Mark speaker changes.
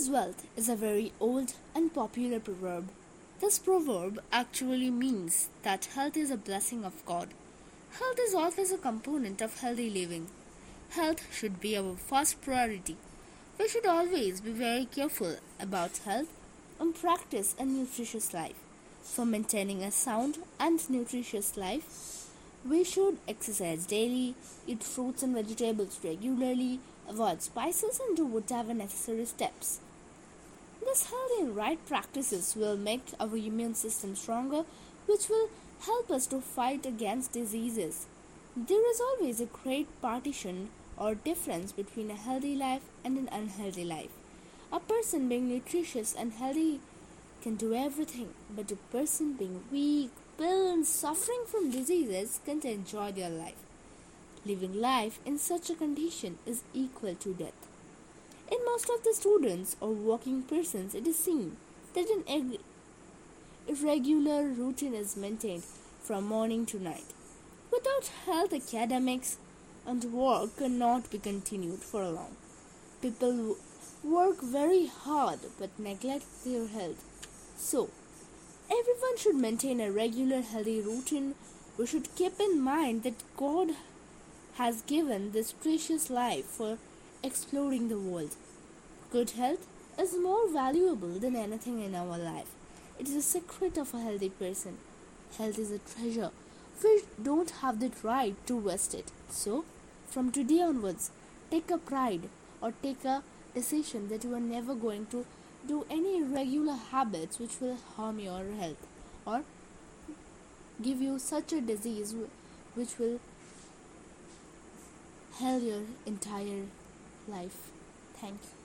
Speaker 1: is wealth is a very old and popular proverb. This proverb actually means that health is a blessing of God. Health is always a component of healthy living. Health should be our first priority. We should always be very careful about health and practice a nutritious life. For maintaining a sound and nutritious life, we should exercise daily, eat fruits and vegetables regularly, avoid spices, and do whatever necessary steps. These healthy and right practices will make our immune system stronger, which will help us to fight against diseases. There is always a great partition or difference between a healthy life and an unhealthy life. A person being nutritious and healthy can do everything, but a person being weak, ill, and suffering from diseases can't enjoy their life. Living life in such a condition is equal to death. In most of the students or working persons, it is seen that an irregular routine is maintained from morning to night. Without health, academics and work cannot be continued for long. People work very hard but neglect their health. So, everyone should maintain a regular healthy routine. We should keep in mind that God has given this precious life for exploring the world. Good health is more valuable than anything in our life. It is a secret of a healthy person. Health is a treasure. We don't have the right to waste it. So, from today onwards, take a pride or take a decision that you are never going to do any irregular habits which will harm your health or give you such a disease which will hell your entire life. Thank you.